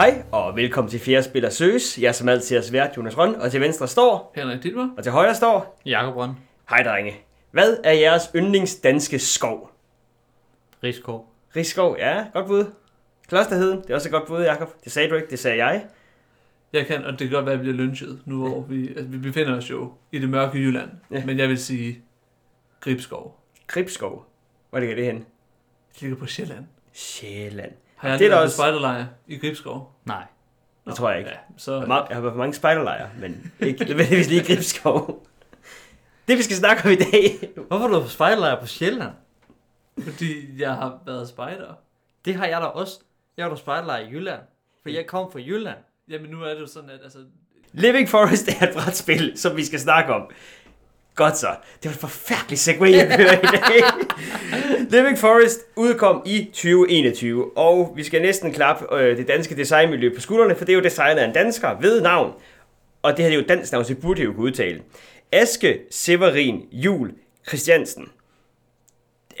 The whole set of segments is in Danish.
Hej, og velkommen til Fjerde Spiller Søs. Jeg er som altid jeres vært, Jonas Røn, og til venstre står, Henrik Dittmer. og til højre står, Jakob Røn. hej drenge. Hvad er jeres yndlingsdanske skov? Rigskov. Rigskov, ja, godt bud. Klosterheden, det er også et godt bud, Jakob. Det sagde du ikke, det sagde jeg. Jeg kan, og det kan godt være, at vi bliver lynchet nu, hvor vi, altså, vi befinder os jo i det mørke Jylland. Ja. Men jeg vil sige Gribskov. Gribskov. Hvor ligger det hen? Det ligger på Sjælland. Sjælland. Har jeg Det er da også- spejderlejr i Gribskov? Nej. Det tror jeg ikke. Ja, Jeg så, har Jeg har været på mange spejderlejre, men ikke nødvendigvis lige Gribskov. Det vi skal snakke om i dag, Hvorfor er du på spejderlejr på Sjælland? fordi jeg har været spejder. Det har jeg da også. Jeg var på spejderlejr i Jylland. For jeg kom fra Jylland. Jamen nu er det jo sådan, at altså, Living Forest er et brætspil, som vi skal snakke om. Godt så. Det var et forfærdeligt segway, jeg i dag. Living Forest udkom i 2021, og vi skal næsten klappe øh, det danske designmiljø på skuldrene, for det er jo designet af en dansker ved navn. Og det her det er jo dansk navn, så det burde jeg jo kunne udtale. Aske Severin Jul Christiansen.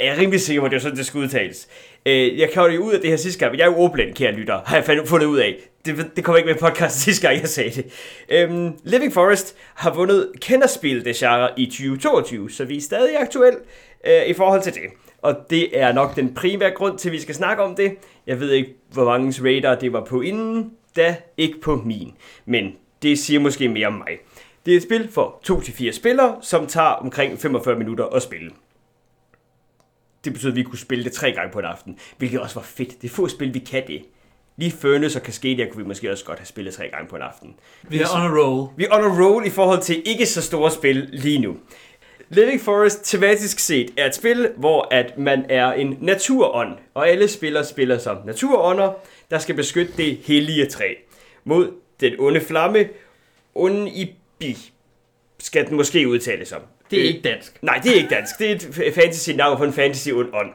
Jeg er rimelig sikker på, at det er sådan, det skal udtales. Øh, jeg kan jo ud af det her sidste gang, men jeg er jo ordblind, kære lytter, har jeg fundet ud af. Det, det kommer ikke med i podcast sidste gang, jeg sagde det. Øhm, Living Forest har vundet kenderspil det genre i 2022, så vi er stadig aktuel øh, i forhold til det. Og det er nok den primære grund til, at vi skal snakke om det. Jeg ved ikke, hvor mange radar det var på inden, da ikke på min. Men det siger måske mere om mig. Det er et spil for 2-4 spillere, som tager omkring 45 minutter at spille. Det betyder, at vi kunne spille det tre gange på en aften, hvilket også var fedt. Det er få spil, vi kan det. Lige Furnace og Cascadia kunne vi måske også godt have spillet tre gange på en aften. vi er on a roll. Vi er on a roll i forhold til ikke så store spil lige nu. Living Forest tematisk set er et spil, hvor at man er en naturånd, og alle spillere spiller som naturånder, der skal beskytte det hellige træ mod den onde flamme, Unibi, skal den måske udtales som. Det er ikke dansk. Nej, det er ikke dansk. Det er et fantasy-navn på en fantasy-ånd.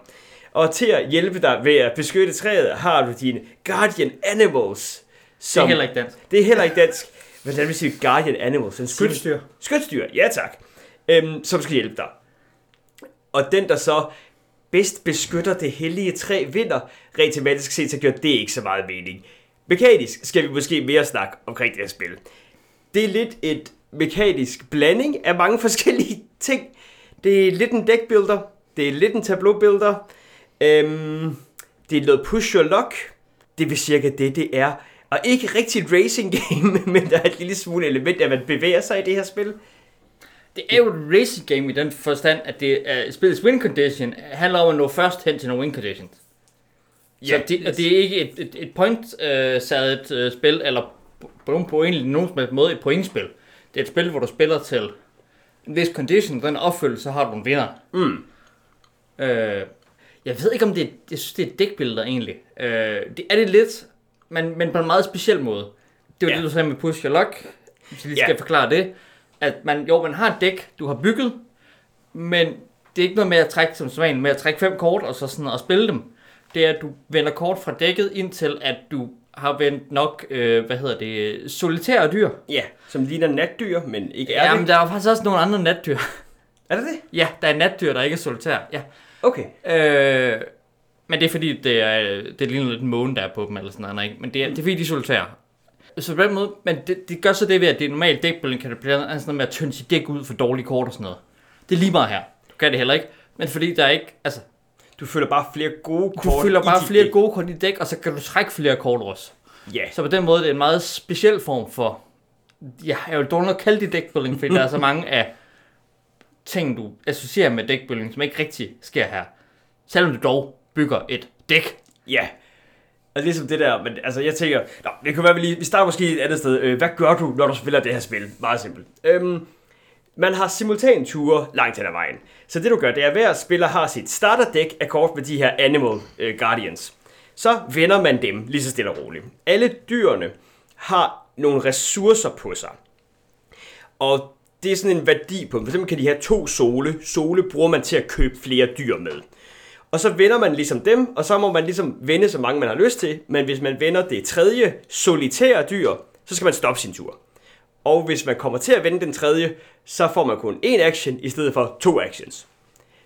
Og til at hjælpe dig ved at beskytte træet, har du dine Guardian Animals. Det Som, er heller ikke dansk. det er heller ikke dansk. Hvordan vil sige Guardian Animals? En Skytstyr. Skytstyr, ja tak. Øhm, som skal hjælpe dig. Og den, der så bedst beskytter det hellige træ, vinder. Rent tematisk set, så gør det ikke så meget mening. Mekanisk skal vi måske mere snakke omkring det her spil. Det er lidt et mekanisk blanding af mange forskellige ting. Det er lidt en deckbuilder. Det er lidt en tableaubuilder. Øhm, det er noget push your luck. Det vil cirka det, det er. Og ikke rigtig et racing game, men der er et lille smule element af, at man bevæger sig i det her spil. Det er jo et racing game i den forstand, at det er, spillets win condition handler om at nå først hen til nogle win conditions. Så Ja, det, og det er ikke et, et, et point-sadet uh, spil, eller på, på nogen, på egentlig nogen som helst måde et pointspil. Det er et spil, hvor du spiller til en vis condition, den opfyldt, så har du en vinder. Mm. Øh, jeg ved ikke, om det er, jeg synes, det er dækbilleder egentlig. Øh, det er det lidt, men, men på en meget speciel måde. Det var Ja. ja. det, du sagde med push your luck, hvis jeg lige Ja. skal forklare det. At man, jo, man har et dæk, du har bygget, men det er ikke noget med at trække som sædvanligt, med at trække fem kort og så sådan og spille dem. Det er, at du vender kort fra dækket indtil, at du har vendt nok, øh, hvad hedder det, solitære dyr. Ja, som ligner natdyr, men ikke er Ja, det. men der er faktisk også nogle andre natdyr. Er det det? ja, der er natdyr, der ikke er solitære. Ja. Okay. Øh, men det er fordi, det, er, det ligner lidt en måne, der er på dem, eller sådan noget, ikke? Men det er, det er fordi, de er solitære. Så på den måde, men det, det gør så det ved, at det er normalt dækbuilding, kan det blive sådan noget med at tynde sit dæk ud for dårlige kort og sådan noget. Det er lige meget her. Du kan det heller ikke. Men fordi der er ikke, altså, Du føler bare flere gode du kort fylder i bare flere dæk. gode kort i dæk, og så kan du trække flere kort også. Ja. Så på den måde, det er en meget speciel form for, ja, jeg vil dog nok kalde det dækbuilding, fordi der er så mange af ting, du associerer med dækbuilding, som ikke rigtig sker her. Selvom du dog bygger et dæk. Ja. Altså ligesom det der, men altså jeg tænker, nå, det kan være, vi lige, vi starter måske et andet sted. Øh, hvad gør du, når du spiller det her spil? Meget simpelt. Øhm, man har simultan ture langt hen ad vejen. Så det du gør, det er, at hver spiller har sit starterdæk af kort med de her Animal øh, Guardians. Så vender man dem lige så stille og roligt. Alle dyrene har nogle ressourcer på sig. Og det er sådan en værdi på dem. For eksempel kan de have to sole. Sole bruger man til at købe flere dyr med. Og så vender man ligesom dem, og så må man ligesom vende så mange man har lyst til. Men hvis man vender det tredje solitære dyr, så skal man stoppe sin tur. Og hvis man kommer til at vende den tredje, så får man kun én action i stedet for to actions.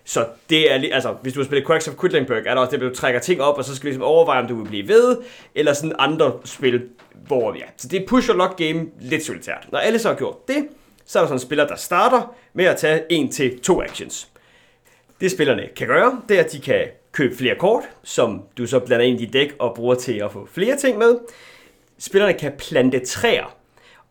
Så det er, altså, hvis du har spillet Quacks of Quedlinburg, er der også det, at du trækker ting op, og så skal du ligesom overveje, om du vil blive ved, eller sådan andre spil, hvor, ja, så det er push og lock game lidt solitært. Når alle så har gjort det, så er der sådan en spiller, der starter med at tage en til to actions. Det spillerne kan gøre, det er, at de kan købe flere kort, som du så blander ind i dit dæk og bruger til at få flere ting med. Spillerne kan plante træer.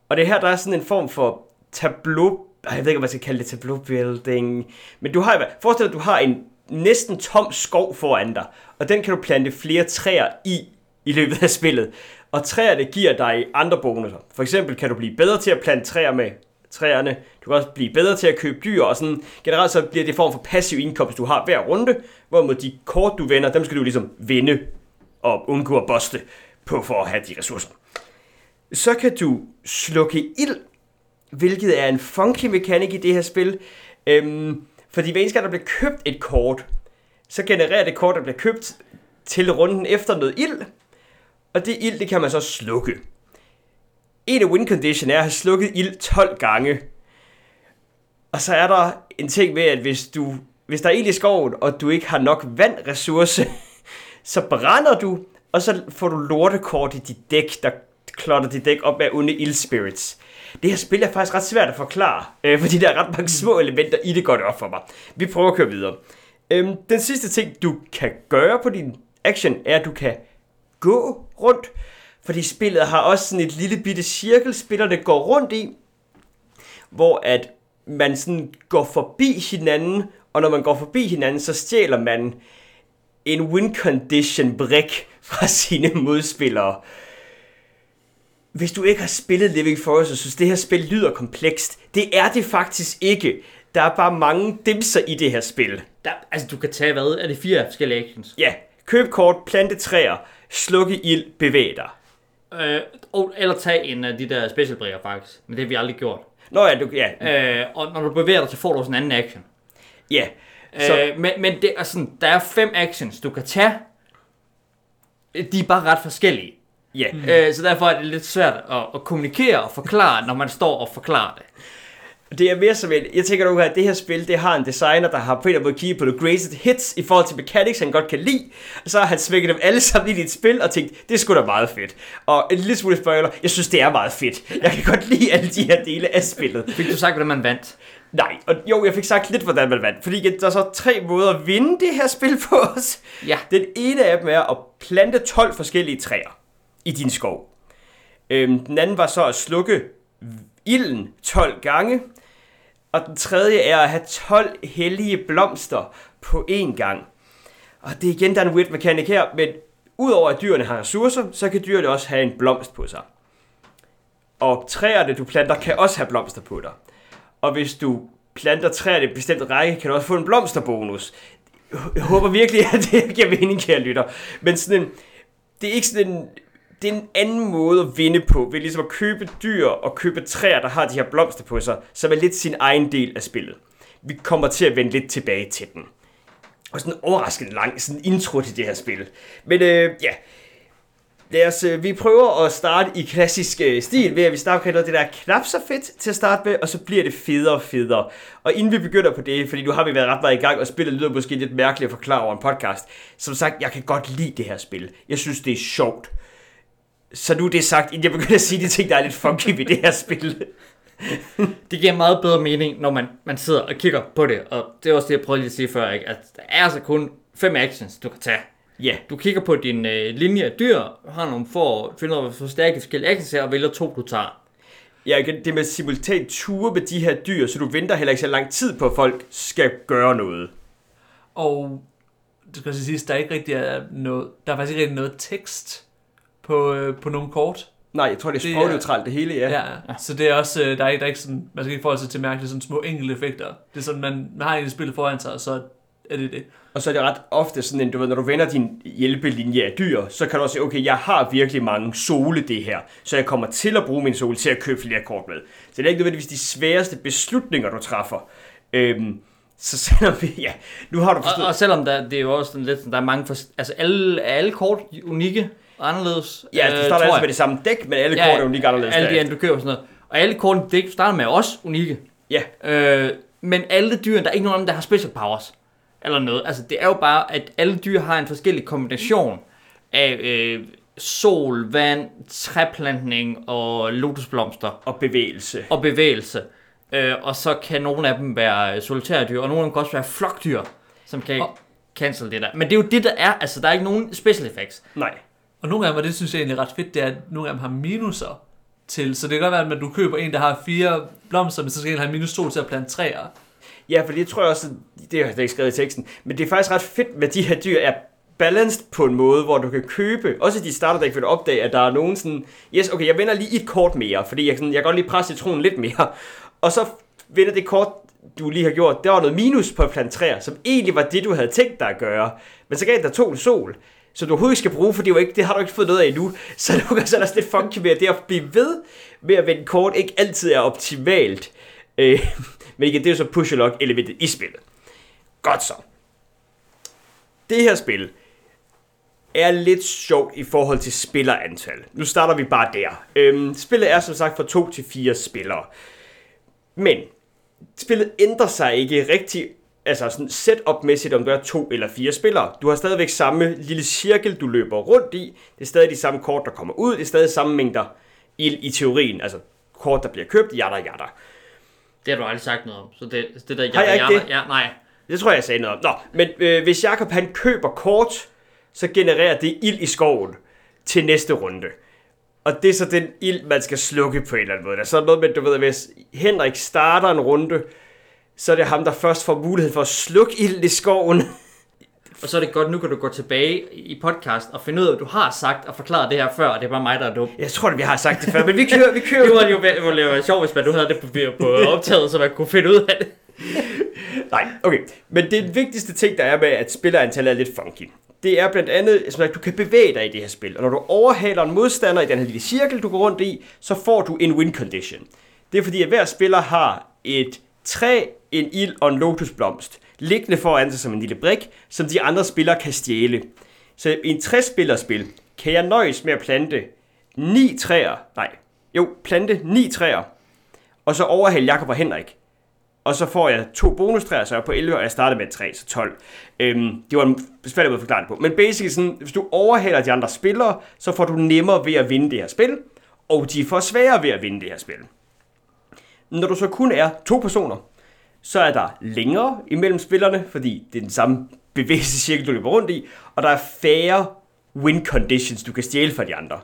Og det her, der er sådan en form for tableau... Jeg ved ikke, om man skal kalde det tableau building. Men du har, forestil dig, at du har en næsten tom skov foran dig. Og den kan du plante flere træer i, i løbet af spillet. Og træerne giver dig andre bonusser. For eksempel kan du blive bedre til at plante træer med træerne. Du kan også blive bedre til at købe dyr, og sådan generelt så bliver det form for passiv indkomst, du har hver runde, hvorimod de kort, du vender, dem skal du ligesom vinde og undgå at boste på for at have de ressourcer. Så kan du slukke ild, hvilket er en funky mekanik i det her spil. Øhm, fordi hver eneste gang, der bliver købt et kort, så genererer det kort, der bliver købt til runden efter noget ild, og det ild, det kan man så slukke. En af win condition er at have slukket ild 12 gange. Og så er der en ting med, at hvis, du, hvis der er ild i skoven, og du ikke har nok vandressource, så brænder du, og så får du lortekort i dit dæk, der klotter dit dæk op med onde ildspirits. Det her spil er faktisk ret svært at forklare, øh, fordi der er ret mange små elementer i det, går det op for mig. Vi prøver at køre videre. Øhm, den sidste ting, du kan gøre på din action, er, at du kan gå rundt. Fordi spillet har også sådan et lille bitte cirkel, spillerne går rundt i, hvor at man sådan går forbi hinanden, og når man går forbi hinanden, så stjæler man en win condition brik fra sine modspillere. Hvis du ikke har spillet Living Forest og synes, det her spil lyder komplekst, det er det faktisk ikke. Der er bare mange dimser i det her spil. Der, altså, du kan tage, hvad? Er det fire forskellige actions? Ja, køb kort, plante træer, slukke ild, bevæg dig. Øh, og, eller tage en af de der specialbrikker, faktisk. Men det har vi aldrig gjort. Nå ja, du, ja, Øh, og når du bevæger dig, så får du også en anden action. ja. Så, Så... Øh, men, men det er sådan, der er fem actions, du kan tage. De er bare ret forskellige. ja. Mm. Øh, så derfor er det lidt svært at, at kommunikere og forklare, når man står og forklarer det. Det er mere som et, jeg tænker nu, at det her spil, det har en designer, der har på en eller anden måde kigget på the greatest hits i forhold til mechanics, han godt kan lide. Og så har han svækket dem alle sammen ind i et spil og tænkt, det er sgu da meget fedt. Og en lille smule spoiler, jeg synes, det er meget fedt. Jeg kan godt lide alle de her dele af spillet. Fik du sagt, hvordan man vandt? Nej, og jo, jeg fik sagt lidt, hvordan man vandt. Fordi der er så tre måder at vinde det her spil på os. Ja. Den ene af dem er at plante 12 forskellige træer i din skov. Øhm, den anden var så at slukke ilden 12 gange. Og den tredje er at have 12 hellige blomster på én gang. Og det er igen, der er en weird mekanik her, men udover at dyrene har ressourcer, så kan dyrene også have en blomst på sig. Og træerne, du planter, kan også have blomster på dig. Og hvis du planter træerne i en bestemt række, kan du også få en blomsterbonus. Jeg håber virkelig, at det giver mening, kære lytter. Men sådan en, det er ikke sådan en, det er en anden måde at vinde på, ved ligesom at købe dyr og købe træer, der har de her blomster på sig, som er lidt sin egen del af spillet. Vi kommer til at vende lidt tilbage til den. Og sådan en overraskende lang sådan intro til det her spil. Men øh, ja, Lad os, øh, vi prøver at starte i klassisk øh, stil, ved at vi starter med noget det der er knap så fedt til at starte med, og så bliver det federe og federe. Og inden vi begynder på det, fordi nu har vi været ret meget i gang, og spillet lyder måske lidt mærkeligt at forklare over en podcast. Som sagt, jeg kan godt lide det her spil. Jeg synes, det er sjovt. Så nu er det sagt, inden jeg begynder at sige de ting, der er lidt funky ved det her spil. Det giver meget bedre mening, når man, man sidder og kigger på det. Og det er også det, jeg prøvede lige at sige før, ikke? at der er altså kun fem actions, du kan tage. Ja, Du kigger på din øh, linje af dyr, har nogle for finder ud af, hvor stærke de forskellige actions er, og vælger to, du tager. ja igen, det med simultan ture med de her dyr, så du venter heller ikke så lang tid på, at folk skal gøre noget. Og det skal også siges, der er ikke rigtig er noget, der er faktisk ikke rigtig noget tekst på, øh, på nogle kort. Nej, jeg tror, det er Det sprogneutralt det hele, ja. Ja. ja. Så det er også, øh, der er ikke, der er ikke sådan, man skal ikke forholde sig til mærkelige sådan små enkelte effekter. Det er sådan, man, man har egentlig spillet foran sig, og så er det det. Og så er det ret ofte sådan en, du ved, når du vender din hjælpelinje af dyr, så kan du også sige, okay, jeg har virkelig mange sole det her, så jeg kommer til at bruge min sol til at købe flere kort med. Så det er ikke nødvendigvis de sværeste beslutninger, du træffer. Øhm, så selvom vi, ja, nu har du Og, forstået... og selvom der, det er jo også sådan lidt, sådan, der er mange, fors- altså alle, er alle kort unikke og anderledes. ja, du øh, starter altså jeg. med det samme dæk, men alle kort er lige anderledes. Alle de andre, du køber og sådan noget. Og alle kortene, det starter med også unikke. Ja, Øh, men alle dyrene, der er ikke nogen af dem, der har special powers. eller noget. Altså, det er jo bare, at alle dyr har en forskellig kombination af øh, sol, vand, træplantning og lotusblomster Og bevægelse. og bevægelse. Øh, og så kan nogle af dem være solitære dyr, og nogle af dem kan også være flokdyr, som kan Og- cancel det der. Men det er jo det, der er. Altså, der er ikke nogen special effects. Nej. Og nogle af dem, og det synes jeg egentlig er ret fedt, det er, at nogle af dem har minuser til. Så det kan godt være, at du køber en, der har fire blomster, men så skal en have minus to til at plante træer. Ja, for det tror jeg også, det har jeg ikke skrevet i teksten, men det er faktisk ret fedt, med de her dyr er balanced på en måde, hvor du kan købe, også i de starter, der vil opdage, at der er nogen sådan, yes, okay, jeg vender lige et kort mere, fordi jeg, sådan, jeg kan godt lige presse citronen lidt mere, og så vender det kort, du lige har gjort, der var noget minus på at plante træer, som egentlig var det, du havde tænkt dig at gøre, men så gav der to sol, så du overhovedet ikke skal bruge, for det, var ikke, det har du ikke fået noget af endnu. Så nu kan så er der lidt funky med, at det at blive ved med at vende kort ikke altid er optimalt. Øh, men igen, det er jo så push lock elementet i spillet. Godt så. Det her spil er lidt sjovt i forhold til spillerantal. Nu starter vi bare der. Øhm, spillet er som sagt fra 2 til 4 spillere. Men spillet ændrer sig ikke rigtig altså sådan setup-mæssigt, om du er to eller fire spillere. Du har stadigvæk samme lille cirkel, du løber rundt i. Det er stadig de samme kort, der kommer ud. Det er stadig samme mængder i, i teorien. Altså kort, der bliver købt, jada jada. Det har du aldrig sagt noget om. Så det, det der hjerter- det? Ja, nej. Det tror jeg, jeg sagde noget om. Nå, men øh, hvis Jakob han køber kort, så genererer det ild i skoven til næste runde. Og det er så den ild, man skal slukke på en eller anden måde. Der er sådan noget med, du ved, hvis Henrik starter en runde, så er det ham, der først får mulighed for at slukke ilden i skoven. Og så er det godt, nu kan du gå tilbage i podcast og finde ud af, hvad du har sagt og forklare det her før, og det er bare mig, der er dum. Jeg tror, vi har sagt det før, men vi kører, vi kører. Det var jo det være sjovt, hvis man nu havde det på, på optaget, så man kunne finde ud af det. Nej, okay. Men det vigtigste ting, der er med, at spillerantallet er lidt funky, det er blandt andet, at du kan bevæge dig i det her spil. Og når du overhaler en modstander i den her lille cirkel, du går rundt i, så får du en win condition. Det er fordi, at hver spiller har et træ, en ild og en lotusblomst, liggende foran sig som en lille brik, som de andre spillere kan stjæle. Så i en 60 spil kan jeg nøjes med at plante ni træer, nej, jo, plante ni træer, og så overhale Jakob og Henrik. Og så får jeg to bonustræer, så jeg er på 11, og jeg starter med 3, så 12. Øhm, det var en besværlig måde at forklare det på. Men basically sådan, hvis du overhaler de andre spillere, så får du nemmere ved at vinde det her spil, og de får sværere ved at vinde det her spil. Når du så kun er to personer, så er der længere imellem spillerne, fordi det er den samme bevægelsescirkel, du løber rundt i, og der er færre win conditions, du kan stjæle fra de andre.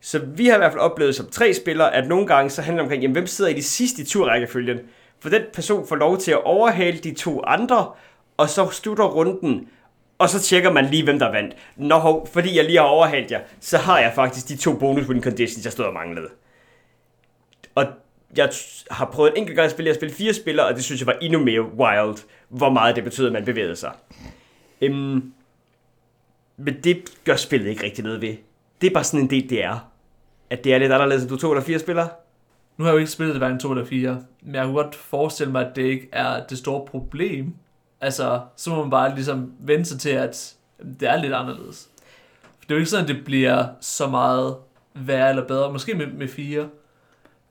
Så vi har i hvert fald oplevet som tre spillere, at nogle gange så handler det omkring, jamen, hvem sidder i de sidste i turrækkefølgen? For den person får lov til at overhale de to andre, og så slutter runden, og så tjekker man lige, hvem der vandt. Nå, hov, fordi jeg lige har overhalet jer, så har jeg faktisk de to bonus win conditions, jeg stod og manglede. Og jeg har prøvet en enkelt gang at spille, jeg spillede fire spillere, og det synes jeg var endnu mere wild, hvor meget det betød, at man bevægede sig. Øhm, men det gør spillet ikke rigtig noget ved. Det er bare sådan en del, det er. At det er lidt anderledes, end du to eller fire spillere. Nu har jeg jo ikke spillet det hverken to eller fire, men jeg kunne godt forestille mig, at det ikke er det store problem. Altså, så må man bare ligesom vende sig til, at det er lidt anderledes. For det er jo ikke sådan, at det bliver så meget værre eller bedre. Måske med, med fire.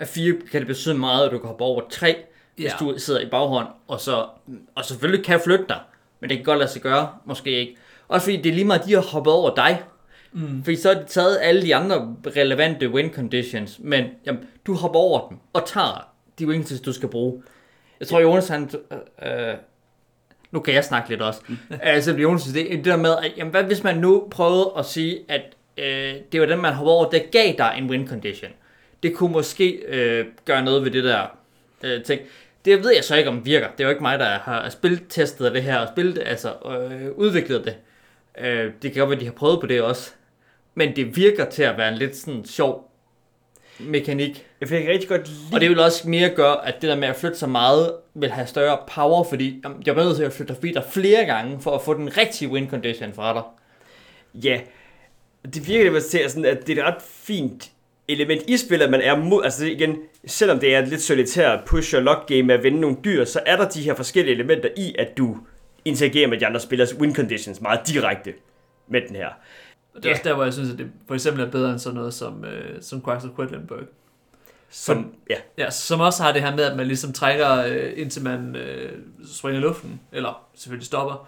Af fire kan det betyde meget, at du kan hoppe over tre, hvis Ja. du sidder i baghånd, og så og selvfølgelig kan flytte dig, men det kan godt lade sig gøre, måske ikke. Også fordi det er lige meget, at de har hoppet over dig, mm. fordi så har de taget alle de andre relevante win conditions, men jamen, du hopper over dem, og tager de win conditions, du skal bruge. Jeg tror, Jonas han... Øh, øh, nu kan jeg snakke lidt også. altså, Jonas, det, det der med, at, jamen, hvad hvis man nu prøvede at sige, at øh, det var den, man hoppede over, der gav dig en win condition. Det kunne måske øh, gøre noget ved det der øh, ting. Det ved jeg så ikke, om virker. Det er jo ikke mig, der har spiltestet det her, og spillet, altså øh, udviklet det. Øh, det kan godt være, de har prøvet på det også. Men det virker til at være en lidt sådan sjov mekanik. Jeg fik rigtig godt lide... Og det vil også mere gøre, at det der med at flytte så meget, vil have større power, fordi jamen, jeg er nødt til at flytte dig flere gange, for at få den rigtige win condition fra dig. Ja, det virker lidt til, sådan, at det er et ret fint element i spillet, at man er mod, altså igen, selvom det er et lidt solitært push og lock game med at vende nogle dyr, så er der de her forskellige elementer i, at du interagerer med de andre spillers win conditions meget direkte med den her. Og det er også der, hvor jeg synes, at det for eksempel er bedre end sådan noget som, øh, som Quacks of Quedlinburg. Som, ja, Ja, som også har det her med, at man ligesom trækker, øh, indtil man øh, springer i luften, eller selvfølgelig stopper.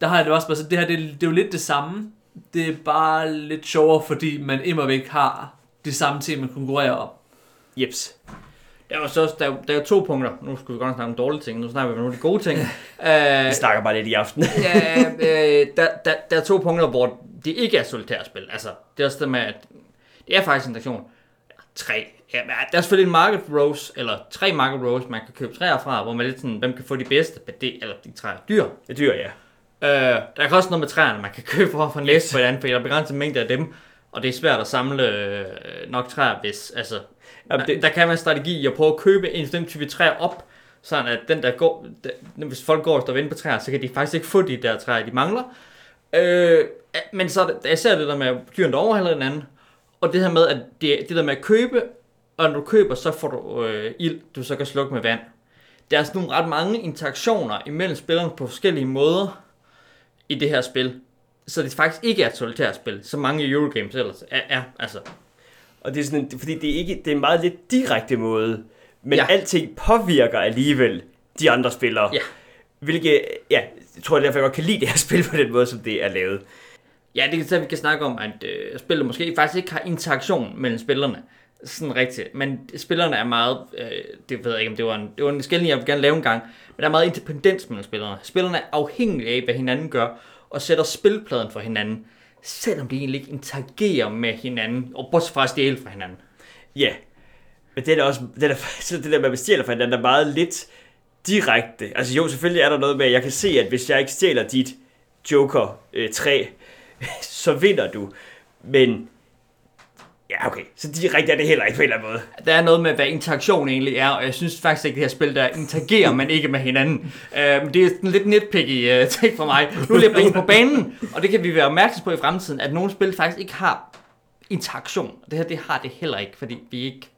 Der har jeg det også bare så, det her, det, det er jo lidt det samme. Det er bare lidt sjovere, fordi man immer væk har de samme ting, man konkurrerer om. jeps. Der er så også, der, er, der er to punkter. Nu skulle vi godt snakke om dårlige ting, nu snakker vi om nogle af de gode ting. uh, Vi snakker bare lidt i aften. ja, øh, der, der, der er to punkter, hvor det ikke er solitærspil. Altså, det er også det med, at det er faktisk en aktion. Tre. Ja, men der er selvfølgelig en market rose, eller tre market rose, man kan købe træer fra, hvor man lidt sådan, hvem kan få de bedste, men det, eller de træer er dyr. Det er dyr, ja. Øh, der er også noget med træerne, man kan købe for for en læse på et andet, for der er begrænset mængde af dem, og det er svært at samle øh, nok træer, hvis, altså, Jamen, der, det, der kan være en strategi i at prøve at købe en bestemt type træer op, sådan at den der går, der, hvis folk går og står og venter på træer, så kan de faktisk ikke få de der træer, de mangler. Øh, men så er er især det der med, at dyrene der overhaler hinanden, og det her med, at det, det der med at købe, og når du køber, så får du øh, ild, du så kan slukke med vand. Der er sådan nogle ret mange interaktioner imellem spillerne på forskellige måder i det her spil. Så det faktisk ikke er et solitært spil, som mange Eurogames ellers er. er altså, og det er sådan, en- fordi det er, ikke, det er en meget lidt direkte måde, men Ja. alting påvirker alligevel de andre spillere. Ja. Hvilket, ja, jeg tror derfor, jeg godt kan lide det her spil på den måde, som det er lavet. Ja, det kan så vi kan snakke om, at øh, spillet måske faktisk ikke har interaktion mellem spillerne. Sådan rigtigt. Men spillerne er meget, øh, det ved jeg ikke, om det var en, det var en skældning, jeg vil gerne lave en gang, men der er meget independens mellem spillerne. Spillerne er afhængige af, hvad hinanden gør, og sætter spilpladen for hinanden, selvom de egentlig ikke interagerer med hinanden, og bortset fra at stjæle fra hinanden. Ja, men det er da også, det, er da, så det der med, at stjæle stjæler fra hinanden, der er meget lidt direkte. Altså jo, selvfølgelig er der noget med, at jeg kan se, at hvis jeg ikke stjæler dit Joker-træ, øh, så vinder du. Men, ja okay, så direkte er det heller ikke på en eller anden måde. Der er noget med, hvad interaktion egentlig er, og jeg synes faktisk ikke, det her spil, der interagerer man ikke med hinanden. Øhm, det er sådan lidt nitpicky uh, ting for mig. Nu vil jeg bringe på banen, og det kan vi være opmærksom på i fremtiden, at nogle spil faktisk ikke har interaktion. Det her, det har det heller ikke, fordi vi ikke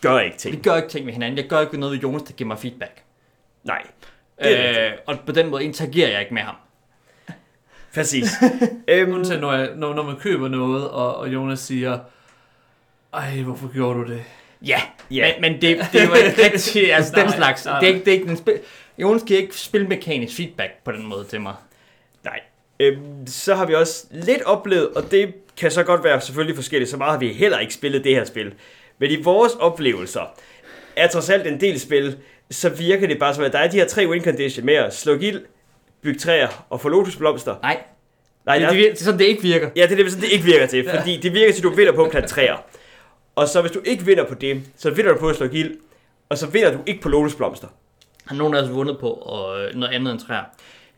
Gør ikke vi ting. gør ikke ting med hinanden. Jeg gør ikke noget ved Jonas, der giver mig feedback. Nej, er. Øh, og på den måde interagerer jeg ikke med ham. Præcis. øhm, Undtagen når, jeg, når, når man køber noget, og, og Jonas siger, ej, hvorfor gjorde du det? Ja, Ja. men, men det, det er jo ikke rigtigt, altså den Nej, slags. nej, Det er ikke, det er ikke den spil. Jonas giver ikke spilmekanisk feedback på den måde til mig. Nej. Øhm, så har vi også lidt oplevet, og det kan så godt være selvfølgelig forskelligt, så meget har vi heller ikke spillet det her spil. Men i vores oplevelser er trods alt en del spil, så virker det bare som, at der er de her tre win condition med at slå ild, bygge træer og få lotusblomster. Nej, Nej, det, det, det, det er sådan, det ikke virker. ja, det er det, sådan, det ikke virker til, fordi det virker til, at du vinder på at plante træer. Og så hvis du ikke vinder på det, så vinder du på at slå ild, og så vinder du ikke på lotusblomster. Har nogen af os vundet på og, øh, noget andet end træer?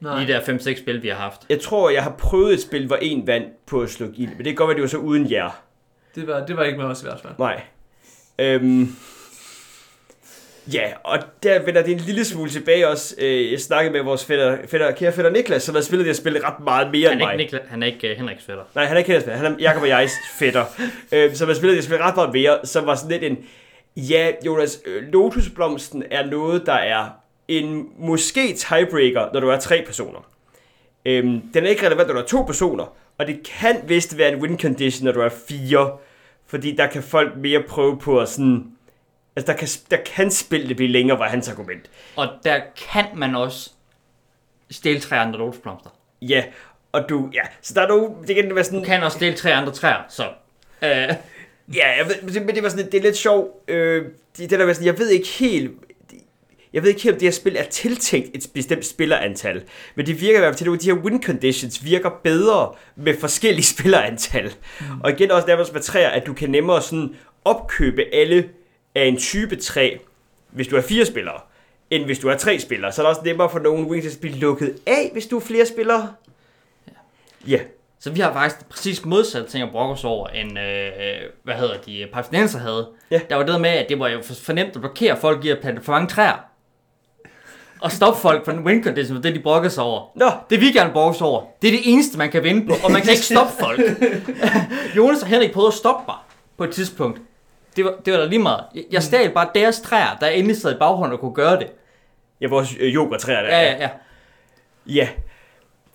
Nej. I de der 5-6 spil, vi har haft. Jeg tror, jeg har prøvet et spil, hvor en vand på at slå ild, men det kan godt være, det var så uden jer. Det var, det var ikke med os i hvert fald. Nej. Øhm, ja, og der vender det en lille smule tilbage også. Øh, jeg snakkede med vores fætter, fætter, kære fætter Niklas, som har spillet det her spil ret meget mere Han end er mig. ikke, Nikla- han er ikke uh, Henriks fætter. Nej, han er ikke Henriks fætter. Han er Jacob og jegs fætter. øh, som har spillet det spil ret meget mere, som var sådan lidt en... Ja, Jonas, øh, Lotusblomsten er noget, der er en måske tiebreaker, når du er tre personer. Øhm, den er ikke relevant, når du er to personer, og det kan vist være en win condition, når du er fire, fordi der kan folk mere prøve på at sådan... Altså, der kan, der kan spillet blive længere, var hans argument. Og der kan man også stjæle tre andre lotusblomster. Ja, og du... Ja, så der er nogle... Det kan være sådan... Du kan også stjæle tre andre træer, så... Øh, Ja, jeg ved, men det- var sådan, det er lidt sjovt. Øh, det, det der var sådan, jeg ved ikke helt, jeg ved ikke helt, om det her spil er tiltænkt et bestemt spillerantal. Men det virker i hvert fald til, at de her win conditions virker bedre med forskellige spillerantal. Mm. Og igen også der med træer, at du kan nemmere sådan opkøbe alle af en type træ, hvis du er fire spillere, end hvis du er tre spillere. Så er det også nemmere for nogle win conditions at blive lukket af, hvis du er flere spillere. Ja. så vi har faktisk præcis modsat ting at brokke os over, end, øh, hvad hedder de, palæstinenser havde. Ja. Der var det med, at det var jo for, nemt at blokere folk i at plante for mange træer. Og stoppe folk fra den win condition, det de brokker sig over. Nå, Det vi gerne brokkes over, det er det eneste, man kan vinde på, og man kan ikke stoppe folk. Jonas og Henrik prøvede at stoppe mig på et tidspunkt. Det var, det var da lige meget. Jeg, jeg stjal bare deres træer, der endelig sad i baghånden og kunne gøre det. ja, vores øh, yoghurttræer der. Ja, ja, ja. Ja.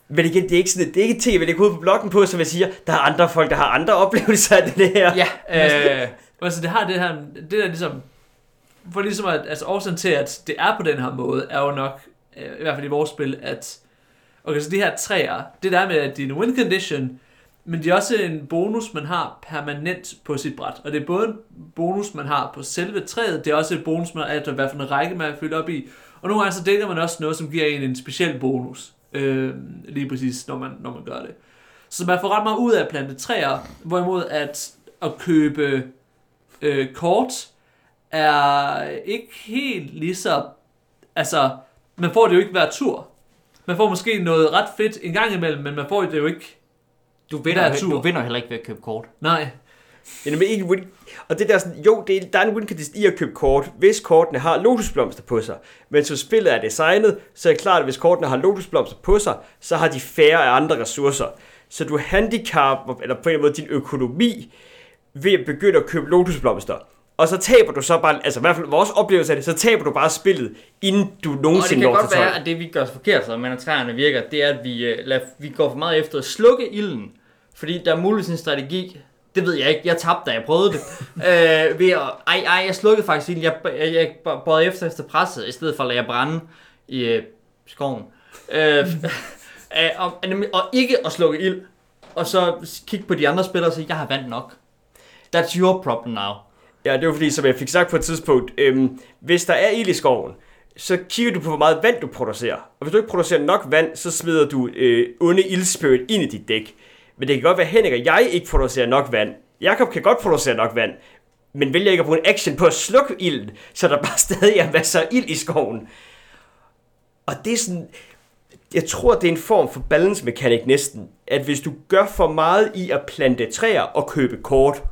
Men igen, det er ikke, sådan, det er ikke ting, jeg vil lægge ud på bloggen på, som jeg siger, der er andre folk, der har andre oplevelser af det her. Ja, øh, Altså, det har det her, det der ligesom, for ligesom at, altså årsagen til, at det er på den her måde, er jo nok, øh, i hvert fald i vores spil, at, okay, så de her træer, det der med, at de er en win condition, men det er også en bonus, man har permanent på sit bræt. Og det er både en bonus, man har på selve træet, det er også et bonus, man har, hvad for en række, man fyldt op i. Og nogle gange så deler man også noget, som giver en en speciel bonus. Øh, lige præcis, når man, når man gør det. Så man får ret meget ud af at plante træer, hvorimod at, at købe øh, kort er ikke helt lige så... Altså, man får det jo ikke hver tur. Man får måske noget ret fedt en gang imellem, men man får det jo ikke... Du vinder, tur. du vinder heller ikke ved at købe kort. Nej. Det er nemlig ikke en win. Og det der sådan, jo, det er, der er en win condition i at købe kort, hvis kortene har lotusblomster på sig. Men så spillet er designet, så er det klart, at hvis kortene har lotusblomster på sig, så har de færre af andre ressourcer. Så du handicapper, eller på en eller anden måde din økonomi, ved at begynde at købe lotusblomster. Og så taber du så bare, altså i hvert fald vores oplevelse af det, så taber du bare spillet, inden du Og det nogensinde kan når godt til 12. være, at det vi gør forkert, så men at træerne virker, det er, at vi, øh, lader, vi går for meget efter at slukke ilden. Fordi der er muligvis en strategi, det ved jeg ikke, jeg tabte, da jeg prøvede det. øh, ved at, ej, ej, jeg slukkede faktisk ilden, jeg, jeg, jeg bøjede efter efter presset, i stedet for at lade jer brænde i øh, skoven. Øh, øh, og, og ikke at slukke ild, og så kigge på de andre spillere og sige, jeg har vand nok. That's your problem now. Ja, det var fordi, som jeg fik sagt på et tidspunkt, øhm, hvis der er ild i skoven, så kigger du på, hvor meget vand du producerer. Og hvis du ikke producerer nok vand, så smider du øh, onde ildspirit ind i dit dæk. Men det kan godt være, at Henrik og jeg ikke producerer nok vand. Jakob kan godt producere nok vand, men vælger ikke at bruge en action på at slukke ilden, så der bare stadig er masser af ild i skoven. Og det er sådan... Jeg tror, det er en form for balance mekanik næsten, at hvis du gør for meget i at plante træer og købe kort,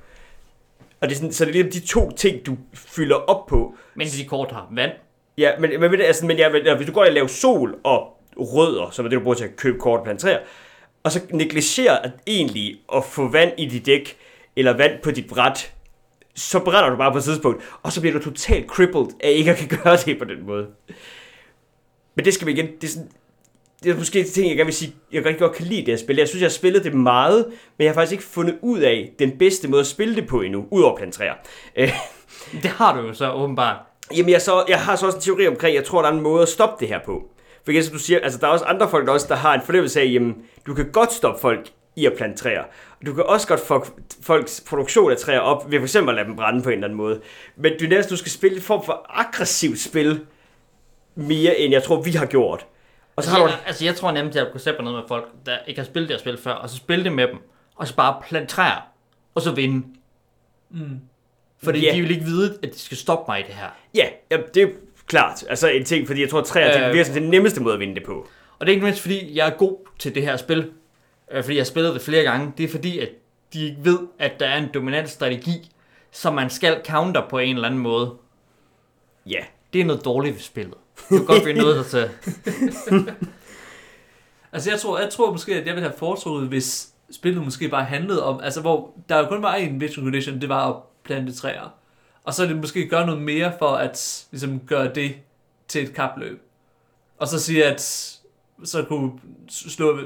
og det er sådan, så det er lige de to ting, du fylder op på. Men de kort har vand. Ja, men, men, altså, men ja, men, ja, hvis du går og laver sol og rødder, som er det, du bruger til at købe kort og plante træer, og så negligerer at egentlig at få vand i dit dæk, eller vand på dit bræt, så brænder du bare på et tidspunkt, og så bliver du totalt crippled af ikke at kan gøre det på den måde. Men det skal vi igen, det er sådan, det er måske de ting, jeg gerne vil sige, jeg rigtig godt kan lide det her spil. Jeg synes, jeg har spillet det meget, men jeg har faktisk ikke fundet ud af den bedste måde at spille det på endnu, udover at plante træer. Øh, Det har du jo så åbenbart. Jamen, jeg, så, jeg har så også en teori omkring, jeg tror, der er en måde at stoppe det her på. For igen, som du siger, altså, der er også andre folk, der, også, der har en fornemmelse af, jamen, du kan godt stoppe folk i at plante træer. Du kan også godt få folks produktion af træer op, ved for eksempel at lade dem brænde på en eller anden måde. Men det er næsten, du skal spille en form for aggressivt spil, mere end jeg tror, vi har gjort. Og så Altså, har du... jeg, altså, jeg tror nemlig, at jeg kunne sætte ned med folk, der ikke har spillet det her spil før, og så spille det med dem, og så bare plante træer, og så vinde. Mm. Fordi Ja. de vil ikke vide, at de skal stoppe mig i det her. Ja, ja, det er klart. Altså en ting, fordi jeg tror, at træer det Øh. virker som den nemmeste måde at vinde det på. Og det er ikke mindst, fordi jeg er god til det her spil, øh, fordi jeg har spillet det flere gange. Det er fordi, at de ikke ved, at der er en dominant strategi, som man skal counter på en eller anden måde. Ja. Det er noget dårligt ved spillet. Du kan godt blive nødt til. Altså jeg tror, jeg tror måske, at jeg ville have foretrukket, hvis spillet måske bare handlede om, altså hvor der jo kun var en vision condition, det var at plante træer. Og så er det måske gøre noget mere for at ligesom, gøre det til et kapløb. Og så sige, at så kunne, slå,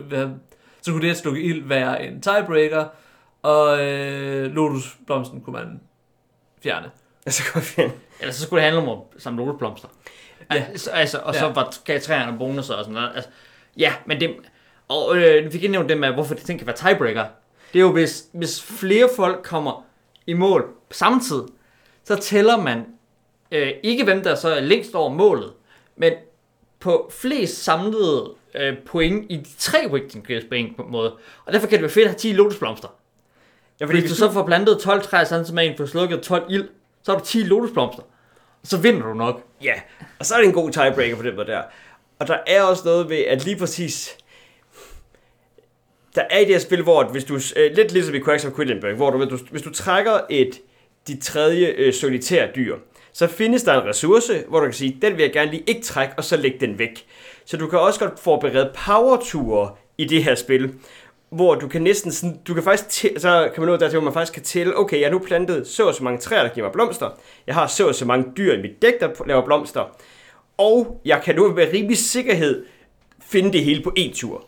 så kunne det at slukke ild være en tiebreaker, og øh, lotusblomsten kunne man fjerne. Altså, godt fint. Eller så skulle det handle om at samle lotusblomster. Ja. Altså, altså, og så Ja. var gav træerne bonusser og sådan noget. Altså, ja, men det... Og øh, vi fik ikke nævnt det med, hvorfor det ting kan være tiebreaker. Det er jo, hvis, hvis flere folk kommer i mål tid, så tæller man øh, ikke, hvem der så er længst over målet, men på flest samlede øh, point i de tre Wicking point på en måde. Og derfor kan det være fedt at have 10 lotusblomster. Ja, Fordi hvis du så får plantet 12 træer, sådan som en får slukket 12 ild, så har du 10 lotusblomster. Og så vinder du nok. Ja, og så er det en god tiebreaker på den måde der. Og der er også noget ved, at lige præcis... Der er i det her spil, hvor at hvis du... Øh, lidt ligesom i Quacks of Quedlinburg, hvor du, hvis du, hvis du trækker et dit tredje øh, solitære dyr, så findes der en ressource, hvor du kan sige, den vil jeg gerne lige ikke trække, og så lægge den væk. Så du kan også godt forberede power i det her spil, hvor du kan næsten sådan, du kan faktisk, tæ- så kan man nå dertil, hvor man faktisk kan tælle, okay, jeg har nu plantet så og så mange træer, der giver mig blomster, jeg har så og så mange dyr i mit dæk, der laver blomster, og jeg kan nu med rimelig sikkerhed finde det hele på én tur.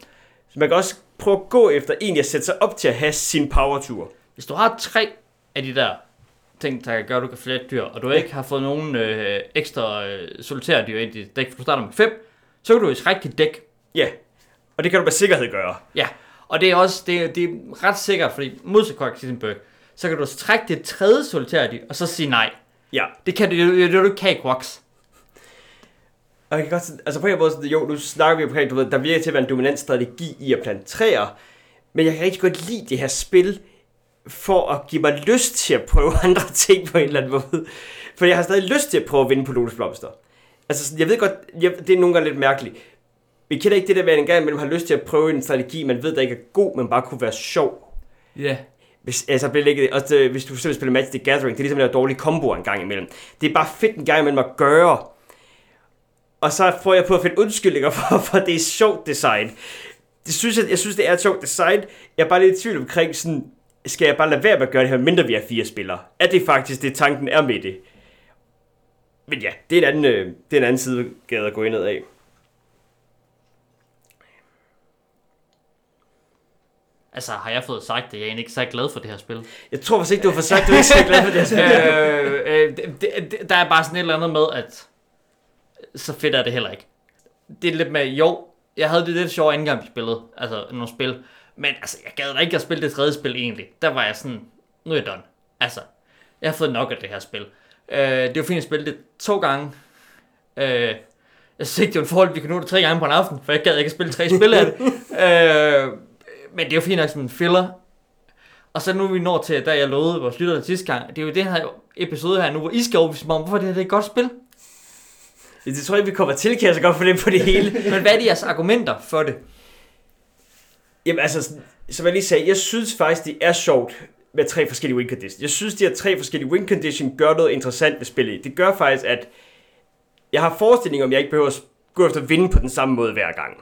Så man kan også prøve at gå efter en, jeg sætter sig op til at have sin powertur. Hvis du har tre af de der ting, der gøre, at du kan flere dyr, og du ikke har fået nogen øh, ekstra øh, solitærdyr ind i dit dæk, for du starter med 5, så kan du jo trække dit dæk. Ja, og det kan du med sikkerhed gøre. Ja, og det er også det, det er ret sikkert, fordi modsat Quacksilverberg, så kan du trække dit tredje solitærdyr, og så sige nej. Ja, Det kan du det, det, det du ikke kan i Quacks. og jeg kan godt, altså på en måde, jo, nu snakker vi omkring, du ved, der virker til at være en dominant strategi i at plante træer, men jeg kan rigtig godt lide det her spil, for at give mig lyst til at prøve andre ting på en eller anden måde. For jeg har stadig lyst til at prøve at vinde på lotusblomster. Altså, sådan, jeg ved godt, jeg, det er nogle gange lidt mærkeligt. Vi kender ikke det der med, at en gang imellem har lyst til at prøve en strategi, man ved, der ikke er god, men bare kunne være sjov. Ja. Hvis, altså, bliver lægget, også, øh, hvis du selv spiller Magic the Gathering, det er ligesom at lave dårlige komboer en gang imellem. Det er bare fedt en gang imellem at gøre. Og så får jeg på at finde undskyldninger for, for det er sjovt design. Det synes jeg, jeg synes, det er et sjovt design. Jeg er bare lidt i tvivl omkring sådan, skal jeg bare lade være med at gøre det her, mindre vi er fire spillere? Er det faktisk det, tanken er med det? Men ja, det er en anden, øh, det er en anden side gade at gå ind af. Altså, har jeg fået sagt det, jeg er egentlig ikke så glad for det her spil. Jeg tror faktisk ikke, du har fået sagt, at du er ikke så glad for det her spil. øh, øh, det, det, der er bare sådan et eller andet med, at så fedt er det heller ikke. Det er lidt med, jo, jeg havde det lidt sjovt gang vi spillede, altså nogle spil, men altså, jeg gad da ikke at spille det tredje spil egentlig. Der var jeg sådan, nu er jeg done. Altså, jeg har fået nok af det her spil. Øh, det var fint at spille det to gange. Øh, jeg synes ikke, det var en forhold, vi kunne nå det tre gange på en aften, for jeg gad ikke at spille tre spil af det. øh, men det er jo fint nok som en filler. Og så nu er vi når til, da jeg lovede vores lyttere sidste gang, det er jo det her episode her nu, hvor I skal overbevise mig om, hvorfor det her det er et godt spil. Det tror jeg ikke, vi kommer til, kan jeg så godt for det på det hele. Men hvad er de jeres argumenter for det? Jamen altså, som jeg lige sagde, jeg synes faktisk, det er sjovt med tre forskellige win conditions. Jeg synes, de her tre forskellige win conditions gør noget interessant ved spillet. Det gør faktisk, at jeg har forestilling om, jeg ikke behøver at gå efter at vinde på den samme måde hver gang.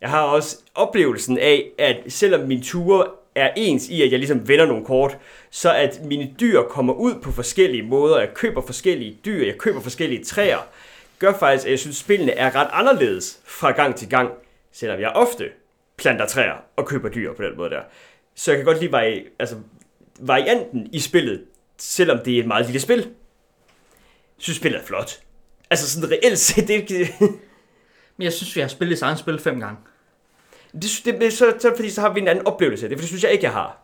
Jeg har også oplevelsen af, at selvom mine ture er ens i, at jeg ligesom vender nogle kort, så at mine dyr kommer ud på forskellige måder. Jeg køber forskellige dyr, jeg køber forskellige træer, gør faktisk, at jeg synes, spillene er ret anderledes fra gang til gang, selvom jeg ofte planter træer og køber dyr på den måde der. Så jeg kan godt lide vari- altså, varianten i spillet, selvom det er et meget lille spil. Jeg synes, spillet er flot. Altså sådan reelt set, det, det, Men jeg synes, vi har spillet samme spil fem gange. det, det, det så, så, fordi så har vi en anden oplevelse af det, for det synes jeg ikke, jeg har.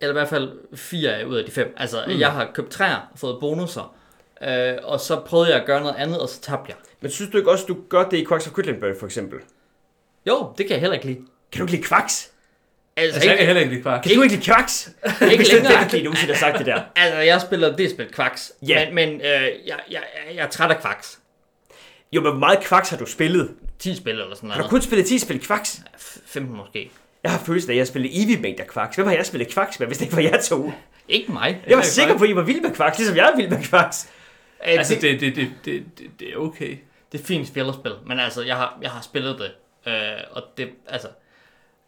Eller i hvert fald fire ud af de fem. Altså, mm. jeg har købt træer og fået bonusser. Øh, og så prøvede jeg at gøre noget andet, og så tabte jeg. Men synes du ikke også, du gør det i Quacks of Quedlinburg for eksempel? Jo, det kan jeg heller ikke lide. Kan du ikke lide Quacks? Altså, Altså, jeg kan heller ikke lide kvart. Kan du ikke lide Quacks? ikke det er længere. det, fordi du har sagt det der. Altså, jeg spiller det spil kvaks. Ja. Men, men øh, jeg, jeg, jeg, jeg er træt af kvaks. Jo, men hvor meget Quacks har du spillet? 10 spil eller sådan Har du noget. kun spillet 10 spil Quacks? 15 måske. Jeg har følelsen af, at jeg har spillet evig mængder Quacks. Hvem har jeg spillet Quacks med, hvis det ikke var jer to? Ikke mig. Jeg var sikker på, at I var vilde med Quacks, ligesom jeg er vild med Quacks. Øh, Altså, det, det, det, det, det, det, det er okay. det er fint spillerspil, men altså, jeg har, jeg har spillet det. Øh, og det, altså...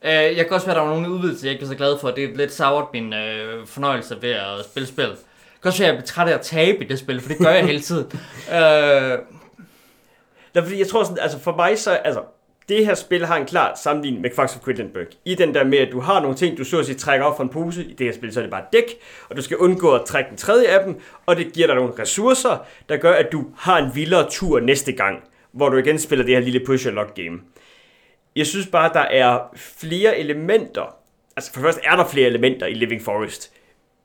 Øh, jeg kan også være, at der var nogle udvidelser, jeg ikke er så glad for. Det er lidt savret min øh, fornøjelse ved at spille spil. Det kan også være, at jeg bliver træt af at tabe i det spil, for det gør jeg hele tiden. øh, Nå, fordi jeg tror sådan, altså for mig så, altså, det her spil har en klar sammenligning med Quacks of Quedlinburg. I den der med, at du har nogle ting, du så at sige trækker op fra en pose. I det her spil, så er det bare et dæk, og du skal undgå at trække den tredje af dem, og det giver dig nogle ressourcer, der gør, at du har en vildere tur næste gang, hvor du igen spiller det her lille push and lock game. Jeg synes bare, der er flere elementer. Altså for det første er der flere elementer i Living Forest.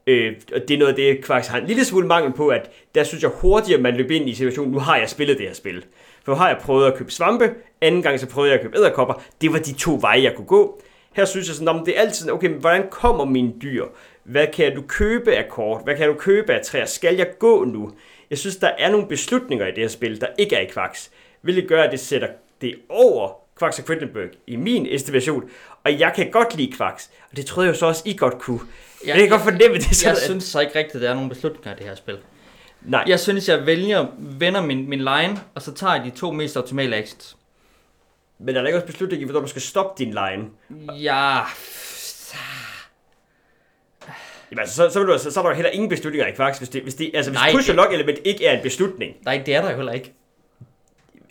Øh, og det er noget af det, Quacks har en lille smule mangel på, at der synes jeg hurtigere, man løber ind i situationen, nu har jeg spillet det her spil. For nu har jeg prøvet at købe svampe, anden gang så prøvede jeg at købe æderkopper. Det var de to veje, jeg kunne gå. Her synes jeg sådan, om det er altid okay, men hvordan kommer mine dyr? Hvad kan du købe af kort? Hvad kan du købe af træer? Skal jeg gå nu? Jeg synes, der er nogle beslutninger i det her spil, der ikke er i kvaks, Hvilket gør, at det sætter det over Quacks og Quedlinburg i min estimation. Og jeg kan godt lide Quacks, og det troede jeg jo så også, I godt kunne. Jeg, jeg kan godt fornemme det. jeg sådan, at- synes så ikke rigtigt, at der er nogle beslutninger i det her spil. Nej, Jeg synes, jeg vælger, vender min, min line, og så tager jeg de to mest optimale actions. men er der ikke også beslutning i, hvornår du skal stoppe din line? Ja, Jamen, altså, så, så, vil du, altså, så er der heller ingen beslutninger i Quacks, hvis, det, hvis, det, altså, hvis Nej, push og lock element ikke er en beslutning. nej, det er der jo heller ikke.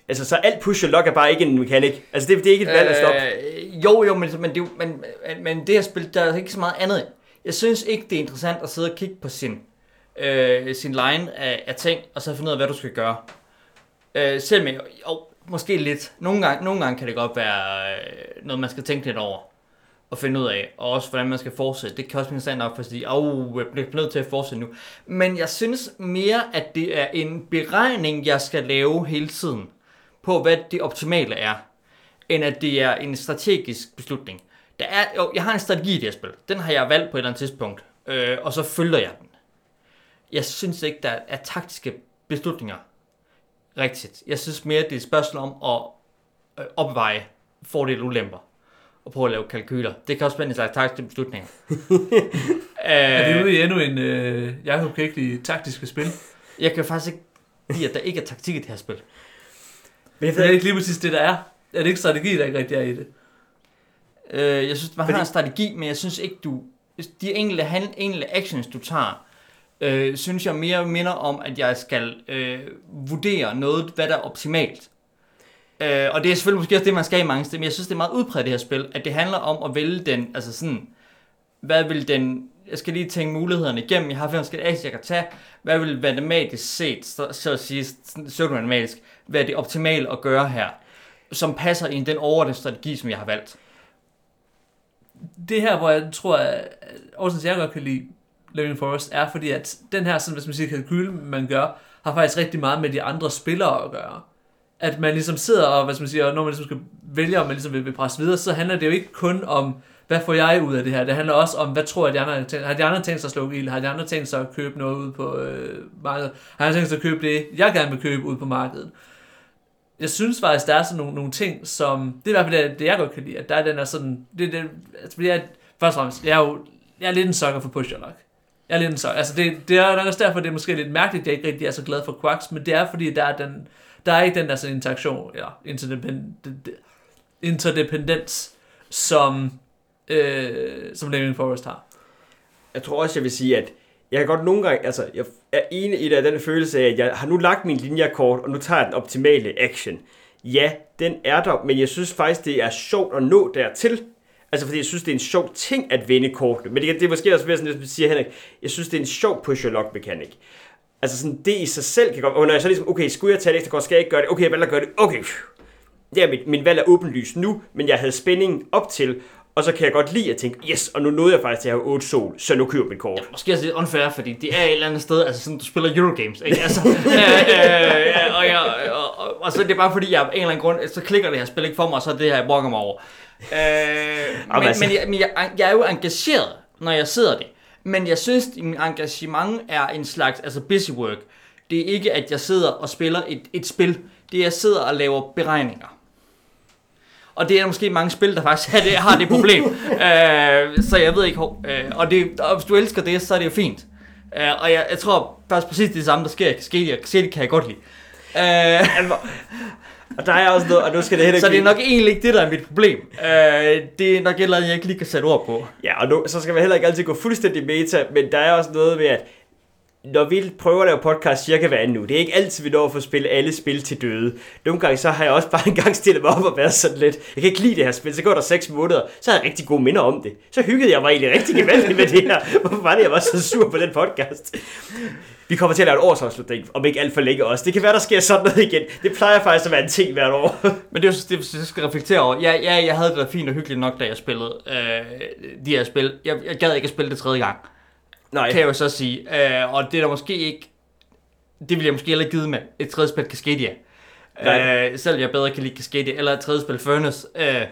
Altså, så alt push og lock er bare ikke en mekanik. Altså, det, det er ikke et valg at stoppe. Øh, jo, jo, men, men, det, jo- men, men, det her spil, der er ikke så meget andet. Jeg synes ikke, det er interessant at sidde og kigge på sin øh, sin line af, af ting, og så finde ud af, hvad du skal gøre. Øh, selvom jeg, jo, måske lidt. Nogle gange, nogle gange kan det godt være øh, noget, man skal tænke lidt over og finde ud af, og også hvordan man skal fortsætte. Det kan også blive interessant nok, fordi oh, jeg bliver nødt til at fortsætte nu. Men jeg synes mere, at det er en beregning, jeg skal lave hele tiden, på hvad det optimale er, end at det er en strategisk beslutning. Der er, jo, jeg har en strategi i det her spil. Den har jeg valgt på et eller andet tidspunkt, øh, og så følger jeg den. Jeg synes ikke, der er taktiske beslutninger rigtigt. Jeg synes mere, det er et spørgsmål om at øh, opveje fordele og ulemper og prøve at lave kalkyler. Det kan også være en slags taktiske beslutninger. Er vi Øh, ude i endnu en øh, Jacob Kægli taktiske spil? jeg kan faktisk ikke lide, at der ikke er taktik i det her spil. Men jeg Det er ikke, lige præcis det, der er. Er det ikke strategi, der ikke rigtig er i det? Øh, jeg synes, man Fordi- har en strategi, men jeg synes ikke, du... De enkelte, hand, enkelte actions, du tager, øh, synes jeg mere minder om, at jeg skal øh, vurdere noget, hvad der er optimalt. Øh, og det er selvfølgelig måske også det, man skal i mange steder, men jeg synes, det er meget udbredt det her spil, at det handler om at vælge den, altså sådan, hvad vil den, jeg skal lige tænke mulighederne igennem, jeg har fem forskellige actions, jeg kan tage, hvad vil matematisk set, så, så at sige, matematisk, være det optimale at gøre her, som passer ind i den overordnede strategi, som jeg har valgt. det her, hvor jeg tror, at årsagen jeg godt kan lide Living Forest, er fordi, at den her, sådan, hvis man siger, kalkyl, man gør, har faktisk rigtig meget med de andre spillere at gøre. At man ligesom sidder og, hvad skal man sige, og når man ligesom skal vælge, om man ligesom vil, vil presse videre, så handler det jo ikke kun om, hvad får jeg ud af det her? Det handler også om, hvad tror jeg, de andre har tænkt, har de andre tænkt sig at slukke ild? Har de andre tænkt sig at købe noget ud på øh, markedet? Har de tænkt sig at købe det, jeg gerne vil købe ud på markedet? jeg synes faktisk, der er sådan nogle, nogle ting, som... Det er i hvert fald det, det, jeg godt kan lide, at der er den er sådan... Det, det, altså, fordi jeg, først og fremmest, jeg er jo jeg er lidt en sucker for push your luck. Jeg er lidt en sucker. Altså, det, det er nok også derfor, det er måske lidt mærkeligt, at jeg ikke rigtig er så glad for Quacks, men det er fordi, der er, den, der er ikke den der sådan interaktion, eller interdependens, som, øh, som Living Forest har. jeg tror også, jeg vil sige, at jeg kan godt nogle gange, altså, jeg er enig i det af den følelse af, at jeg har nu lagt min linjekort, og nu tager jeg den optimale action. Ja, den er der, men jeg synes faktisk, det er sjovt at nå dertil. Altså, fordi jeg synes, det er en sjov ting at vinde kortene. Men det, det er måske også, sådan, som siger Henrik, jeg synes, det er en sjov push lock mekanik. Altså sådan, det i sig selv kan godt, og når jeg så ligesom, okay, skulle jeg tage det ekstra kort, skal jeg ikke gøre det? Okay, jeg valgte at gøre det, okay. ja, mit, min valg er åbenlyst nu, men jeg havde spændingen op til, og så kan jeg godt lide at tænke, yes, og nu nåede jeg faktisk til at have 8 sol, så nu køber jeg mit kort. Ja, måske også lidt unfair, fordi det er et eller andet sted, altså sådan, du spiller Eurogames, ikke? Altså, øh, øh, og, jeg, og, og, og, så er det bare fordi, jeg af en eller anden grund, så klikker det her spil ikke for mig, og så er det her, jeg brokker mig over. Øh, men, altså- men, jeg, men jeg, jeg er jo engageret, når jeg sidder det. Men jeg synes, at min engagement er en slags altså busy work. Det er ikke, at jeg sidder og spiller et, et spil. Det er, at jeg sidder og laver beregninger. Og det er måske mange spil, der faktisk har det, har det problem. øh, så jeg ved ikke, hvor. Øh, og, det, og hvis du elsker det, så er det jo fint. Øh, og jeg, jeg tror faktisk præcis det samme, der sker i Cascadia. Cascadia kan jeg godt lide. Øh, Og der er også noget, og nu skal det heller så det er nok egentlig ikke det, der er mit problem. Øh, det er nok et eller andet, jeg ikke lige kan sætte ord på. Ja, og nu, så skal man heller ikke altid gå fuldstændig meta, men der er også noget med, at når vi prøver at lave podcast cirka hver anden nu, det er ikke altid, vi når at få spillet alle spil til døde. Nogle gange så har jeg også bare en gang stillet mig op og været sådan lidt, jeg kan ikke lide det her spil, så går der 6 måneder, så har jeg rigtig gode minder om det. Så hyggede jeg mig egentlig rigtig gevaldigt med det her. Hvorfor var det, jeg var så sur på den podcast? Vi kommer til at lave et årsafslutning, om ikke alt for længe også. Det kan være, der sker sådan noget igen. Det plejer faktisk at være en ting hvert år. Men det er jo det, jeg skal reflektere over. Ja, ja, jeg havde det da fint og hyggeligt nok, da jeg spillede øh, de her spil. Jeg, jeg gad ikke at spille det tredje gang. Nej, kan jeg jo så sige. Øh, og det er der måske ikke... Det ville jeg måske heller ikke give med et tredje spil Cascadia. Nej. Øh, selv jeg bedre kan lide Cascadia, eller et tredje spil Furnace. Øh,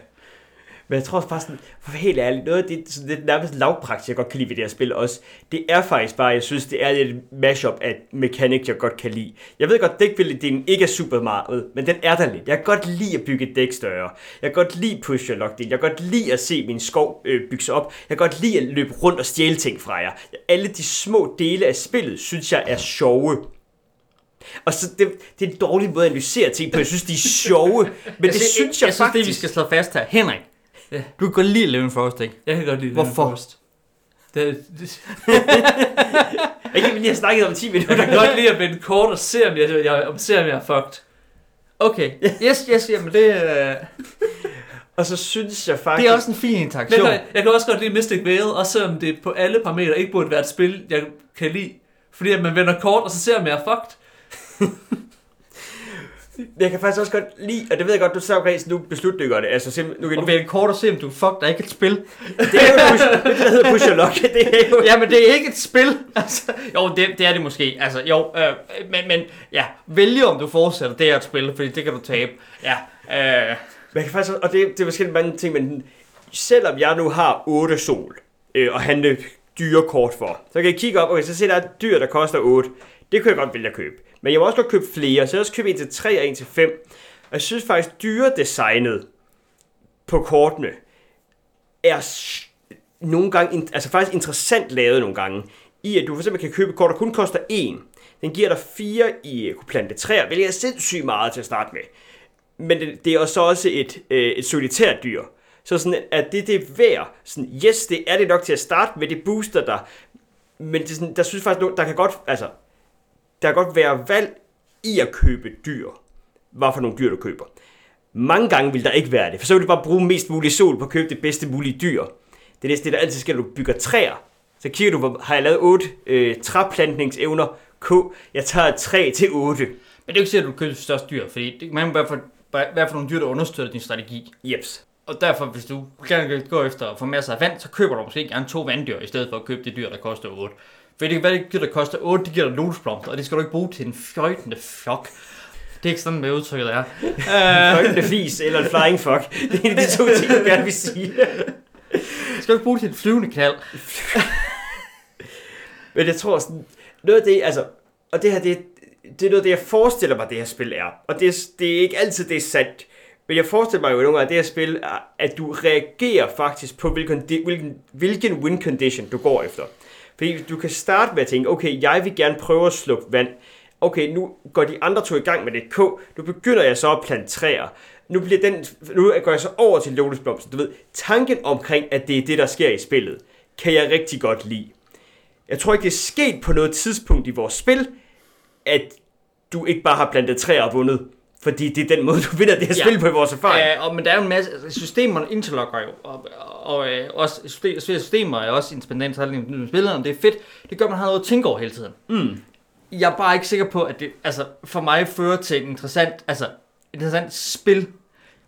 Men jeg tror faktisk, sådan, for helt ærligt, noget af det, sådan lidt nærmest lavpraktisk, jeg godt kan lide ved det her spil også, det er faktisk bare, jeg synes, det er lidt mashup af mechanics, jeg godt kan lide. Jeg ved godt, dækbuilding ikke er super meget, men den er der lidt. Jeg kan godt lide at bygge et dæk større. Jeg kan godt lide push your lock Jeg kan godt lide at se min skov øh, bygge sig op. Jeg kan godt lide at løbe rundt og stjæle ting fra jer. Alle de små dele af spillet, synes jeg er sjove. Og så det, det er en dårlig måde at analysere ting på. Jeg synes, de er sjove. Men det synes jeg, jeg synes, faktisk... det vi skal slå fast her. Henrik, Ja. du kan godt lide Living Forest, ikke? Jeg kan godt lide Hvorfor? Living Forest. Det, det, Jeg kan lige have snakket om 10 minutter. jeg kan godt lide at vende kort og se, om jeg, jeg, om, se, om jeg er fucked. Okay, yes, yes, jamen det, øh, Og så synes jeg faktisk... det er også en fin Men interaktion. jeg, jeg kan også godt lide Mystic Vale, også selvom det på alle parametre ikke burde være et spil, jeg kan lide. Fordi at man vender kort, og så ser man, jeg er fucked. Jeg kan faktisk også godt lide, og det ved jeg godt, du sagde Græs, nu beslutter du godt det. Altså, simpelthen, nu kan Nu du, vælge kort og se, om du er fuck, der er ikke et spil. det er jo push, det, der hedder push luck. Det er jo, Ja, men det er ikke et spil. Altså, jo, det, det er det måske. Altså, jo, øh, men, men ja, vælge om du fortsætter, det er et spil, fordi det kan du tabe. Ja, øh, Man kan faktisk, og det, det er forskellige mange ting, men selvom jeg nu har 8 sol øh, og handle dyre kort for, så kan jeg kigge op, okay, så ser der er et dyr, der koster 8. Det kunne jeg godt vælge at købe. Men jeg vil også godt købe flere, så jeg vil også købe en til 3 og en til 5. Og jeg synes faktisk, dyre designet på kortene er nogle gange, altså faktisk interessant lavet nogle gange, i at du for eksempel kan købe et kort, der kun koster 1. Den giver dig 4 i kunne plante træer, hvilket er sindssygt meget til at starte med. Men det, det er så også et, øh, et solitært dyr. Så sådan, at det, det er værd. Sådan, yes, det er det nok til at starte med, det booster dig. Men det sådan, der synes faktisk, der kan godt, altså, der kan godt være valg i at købe dyr. Hvad for nogle dyr, du køber. Mange gange vil der ikke være det, for så vil du bare bruge mest mulig sol på at købe det bedste mulige dyr. Det er næste, det der altid sker, når du bygger træer. Så kigger du, hvor har jeg lavet 8 øh, træplantningsevner? K. Jeg tager et træ til 8. men det er ikke sikkert, at du køber det største dyr, fordi det man må være for, hvad for nogle dyr, der understøtter din strategi. Jeps. Og derfor, hvis du gerne vil gå efter at få masser af vand, så køber du måske gerne to vanddyr, i stedet for at købe det dyr, der koster 8. For det kan være, det dyr, der koster 8, det giver dig lotusblomster, og det skal du ikke bruge til en fløjtende flok. Det er ikke sådan, med udtrykket er. Øh. Fløjtende fis eller en flying fuck. Det er en de to ting, du gerne vil sige. Det skal du ikke bruge til en flyvende knald. Men jeg tror sådan, noget af det, altså, og det her, det, det er noget af det, jeg forestiller mig, det her spil er. Og det, er- det er ikke altid, det er sandt. Men jeg forestiller mig jo nogle gange, at det her spil at du reagerer faktisk på, hvilken, hvilken, hvilken win condition du går efter. Fordi du kan starte med at tænke, okay, jeg vil gerne prøve at slukke vand. Okay, nu går de andre to i gang med det K. Nu begynder jeg så at plante træer. Nu, bliver den, nu går jeg så over til lotusblomster. Du ved, tanken omkring, at det er det, der sker i spillet, kan jeg rigtig godt lide. Jeg tror ikke, det er sket på noget tidspunkt i vores spil, at du ikke bare har plantet træer og vundet. Fordi det er den måde, du vinder det her Ja. spil på i vores erfaring. Ja, og, men der er jo en masse, systemerne interlocker jo, og, og øh, også system- systemer er også independent holdning med spillerne, og det er fedt. Det gør, at man har noget at tænke over hele tiden. Mm. Jeg er bare ikke sikker på, at det altså, for mig fører til et interessant, altså, interessant spil.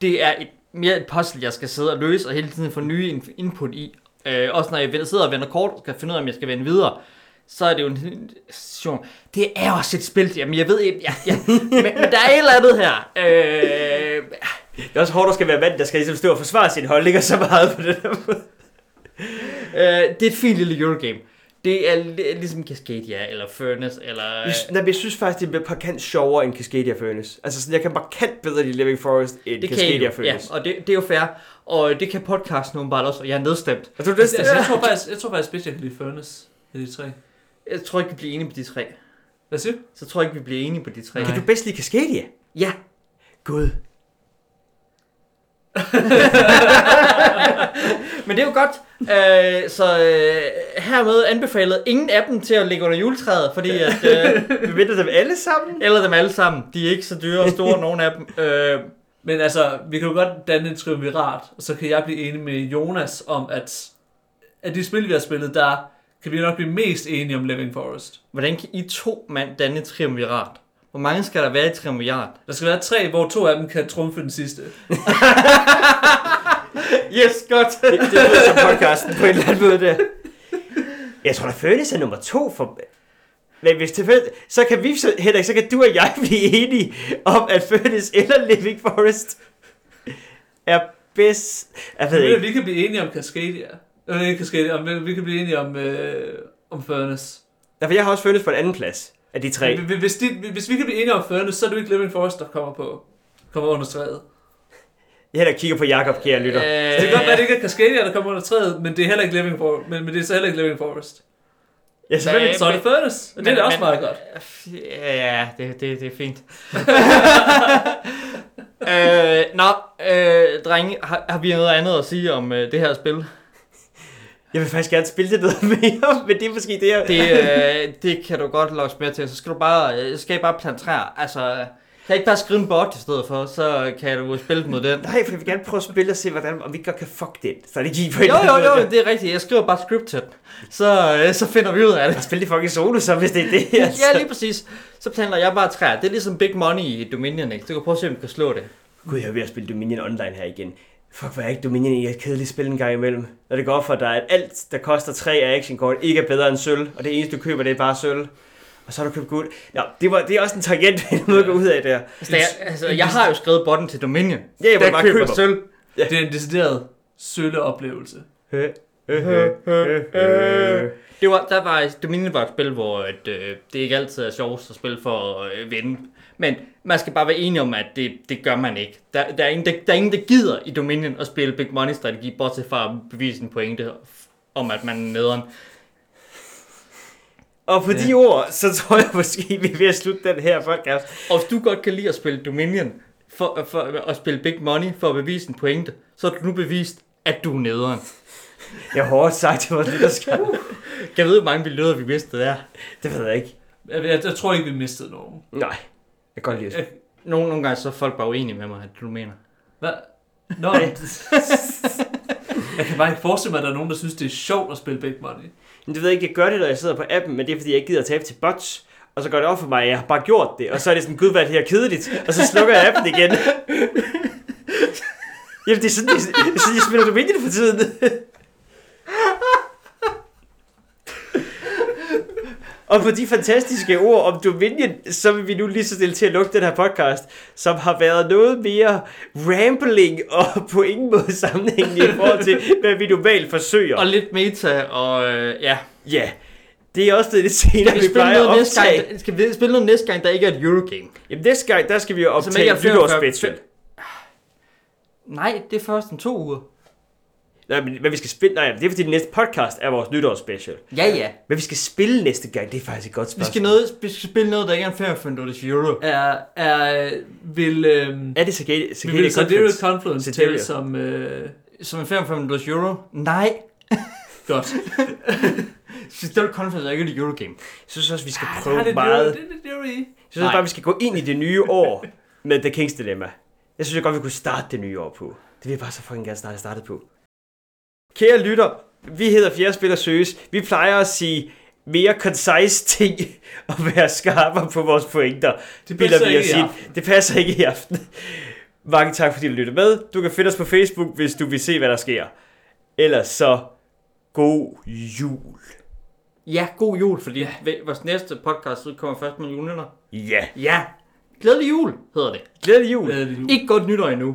Det er et, mere et puzzle, jeg skal sidde og løse, og hele tiden få nye in- input i. Øh, også når jeg vender- sidder og vender kort, og skal finde ud af, om jeg skal vende videre, så er det jo en situation. Det er også et spil, jamen jeg ved ikke, ja, ja, men, men der er et eller andet her. Øh, Det er også hårdt, at skal være vand, der skal ligesom stå og forsvare sin hold, ligger så meget på det der måde. Øh, det er et fint lille Eurogame. Det er li- ligesom Cascadia, eller Furnace, eller... Jeg, nej, men jeg synes faktisk, det er markant sjovere end Cascadia Furnace. Altså, sådan, jeg kan markant bedre lide Living Forest end det kan Cascadia ja, Furnace. og det, det er jo fair. Og det kan podcasten åbenbart også, og jeg er nedstemt. Og du, det, Altså, jeg, tror faktisk, jeg tror faktisk bedst, jeg kan lide Furnace af de tre. Jeg tror ikke, vi bliver enige på de tre. Hvad siger du? Så tror jeg ikke, vi bliver enige på de tre. kan du bedst lide Cascadia? Ja. Gud. Men det er jo godt. Øh, så øh, hermed anbefalet ingen af dem til at ligge under juletræet, fordi at... Øh, Vi venter dem alle sammen. eller dem alle sammen. De er ikke så dyre og store, nogen af dem. Øh, Men altså, vi kan jo godt danne et triumvirat, og så kan jeg blive enig med Jonas om, at af de spil, vi har spillet, der kan vi nok blive mest enige om Living Forest. hvordan kan I to mand danne et triumvirat? Hvor mange skal der være i triumvirat? Der skal være tre, hvor to af dem kan trumfe den sidste. Yes, godt. Det, det lyder som podcasten på en eller anden måde der. Jeg tror, der Furnace er nummer to for... Men hvis tilfældigt, så kan vi, så, Henrik, så kan du og jeg blive enige om, at Furnace eller Living Forest er bedst... Jeg ved ikke. vi kan blive enige om Cascadia. Øh, ikke Cascadia, om, vi kan blive enige om, øh, om Furnace. Derfor jeg har også Furnace på en anden plads af de tre. Hvis, hvis, de, hvis vi kan blive enige om Furnace, så er det jo ikke Living Forest, der kommer på kommer under træet. Jeg der kigger på Jakob, kære lytter. Øh, det kan godt være, det ikke er Cascadia, der kommer under træet, men det er heller ikke Living Forest. Men, men det er så heller ikke Living Forest. Ja, selvfølgelig. Så er det Furnace, og det er Men- også men- meget godt. Ja, det, det, det er fint. øh, nå, øh, drenge, har, har vi noget andet at sige om øh, det her spil? Jeg vil faktisk gerne spille det noget mere, men det er måske det, jeg... Det, øh, det kan du godt logge med til, så skal du bare, øh, skal bare plante træer. Altså, jeg ikke bare skrive en bot i stedet for, så kan du spille mod den. Nej, for jeg vil gerne prøve at spille og se, hvordan, om vi godt kan fuck den strategi på en Jo, jo, jo, det er rigtigt. Jeg skriver bare script til den. Så, øh, så finder vi ud af det. Og spille det fucking solo, så hvis det er det. Altså. Ja, lige præcis. Så planter jeg bare træer. Det er ligesom Big Money i Dominion, ikke? Du kan prøve at se, om du kan slå det. Gud, jeg er ved at spille Dominion online her igen. Fuck, hvor er ikke Dominion i et kedeligt spil en gang imellem. Når det går for dig, at alt, der koster tre actionkort, ikke er bedre end sølv, og det eneste, du køber, det er bare sølv. Og så har du købt guld. Nå, det, var, det er også en tangent, en måde at gå ud af der. Altså, jeg, altså, jeg har jo skrevet botten til Dominion. Ja, jeg Der bare køber køber. sølv. Det er en decideret sølle oplevelse. Det var, der var, Dominion var et spil, hvor at, øh, det ikke altid er sjovt at spille for at øh, vinde. Men man skal bare være enig om, at det, det gør man ikke. Der, der, er ingen, der, der er ingen, der gider i Dominion at spille Big Money-strategi, bortset fra at bevise en pointe om, at man er nederen. Og på de ord, så tror jeg måske, vi er ved at slutte den her podcast. Og hvis du godt kan lide at spille Dominion, for, for at spille Big Money for at bevise en pointe, så har du nu bevist, at du er nederen. Jeg har hårdt sagt til vores lytterskab. Kan jeg vide, hvor mange billeder vi mistede der? Det ved jeg ikke. Jeg, jeg, jeg tror ikke, vi mistede nogen. Nej, jeg kan godt lide det. Nogle, nogle gange så er folk bare uenige med mig, at du mener. Hvad? Nå, jeg kan bare ikke forestille mig, at der er nogen, der synes, det er sjovt at spille Big Money. Men det ved jeg ikke, jeg gør det, når jeg sidder på appen, men det er fordi, jeg ikke gider at tabe til bots. Og så går det op for mig, at jeg har bare gjort det. Og så er det sådan, gud, hvad det her kedeligt. Og så slukker jeg appen igen. Jamen, det er sådan, det det er sådan jeg spiller Dominion for tiden. Og på de fantastiske ord om Dominion, så vil vi nu lige så stille til at lukke den her podcast, som har været noget mere rambling og på ingen måde sammenhængende i forhold til, hvad vi normalt forsøger. Og lidt meta, og øh, ja. Ja, det er også blevet lidt senere, vi vi plejer noget at næste optage. gang, skal vi spille noget næste gang, der ikke er et Eurogame? Jamen næste gang, der skal vi jo optage er et 45 nytårsspecial. Nej, det er først om to uger. Nej, men hvad vi skal spille... Nej, det er fordi, den næste podcast er vores nytårsspecial. Ja, ja. Hvad vi skal spille næste gang, det er faktisk et godt Vi spørgsmål. skal, noget, vi skal spille noget, der ikke er en 45 dollars euro. Er, er, vil, øhm, Er det vi Cicada vil? Confluence Sidereal. tælle som... Øh, Som en 45 dollars euro? Nej. godt. Still Conference er ikke et Eurogame. Jeg synes også, vi skal Ah, prøve er lidt meget... Det er lidt Euro i. Jeg synes bare, vi skal gå ind i det nye år med The King's Dilemma. Jeg synes jeg godt, vi kunne starte det nye år på. Det vil jeg bare så fucking gerne starte startet på. Kære lytter, vi hedder Fjerde Spiller Søges. Vi plejer at sige mere concise ting og være skarpere på vores pointer. Det passer vi ikke aften. Det passer ikke i aften. Mange tak, fordi du lyttede med. Du kan finde os på Facebook, hvis du vil se, hvad der sker. Ellers så, god jul. Ja, god jul, fordi Ja. vores næste podcast udkommer først med julenytter. Ja, Ja. Glædelig jul, hedder det. glædelig jul. Glædelig jul. Ikke godt nytår endnu.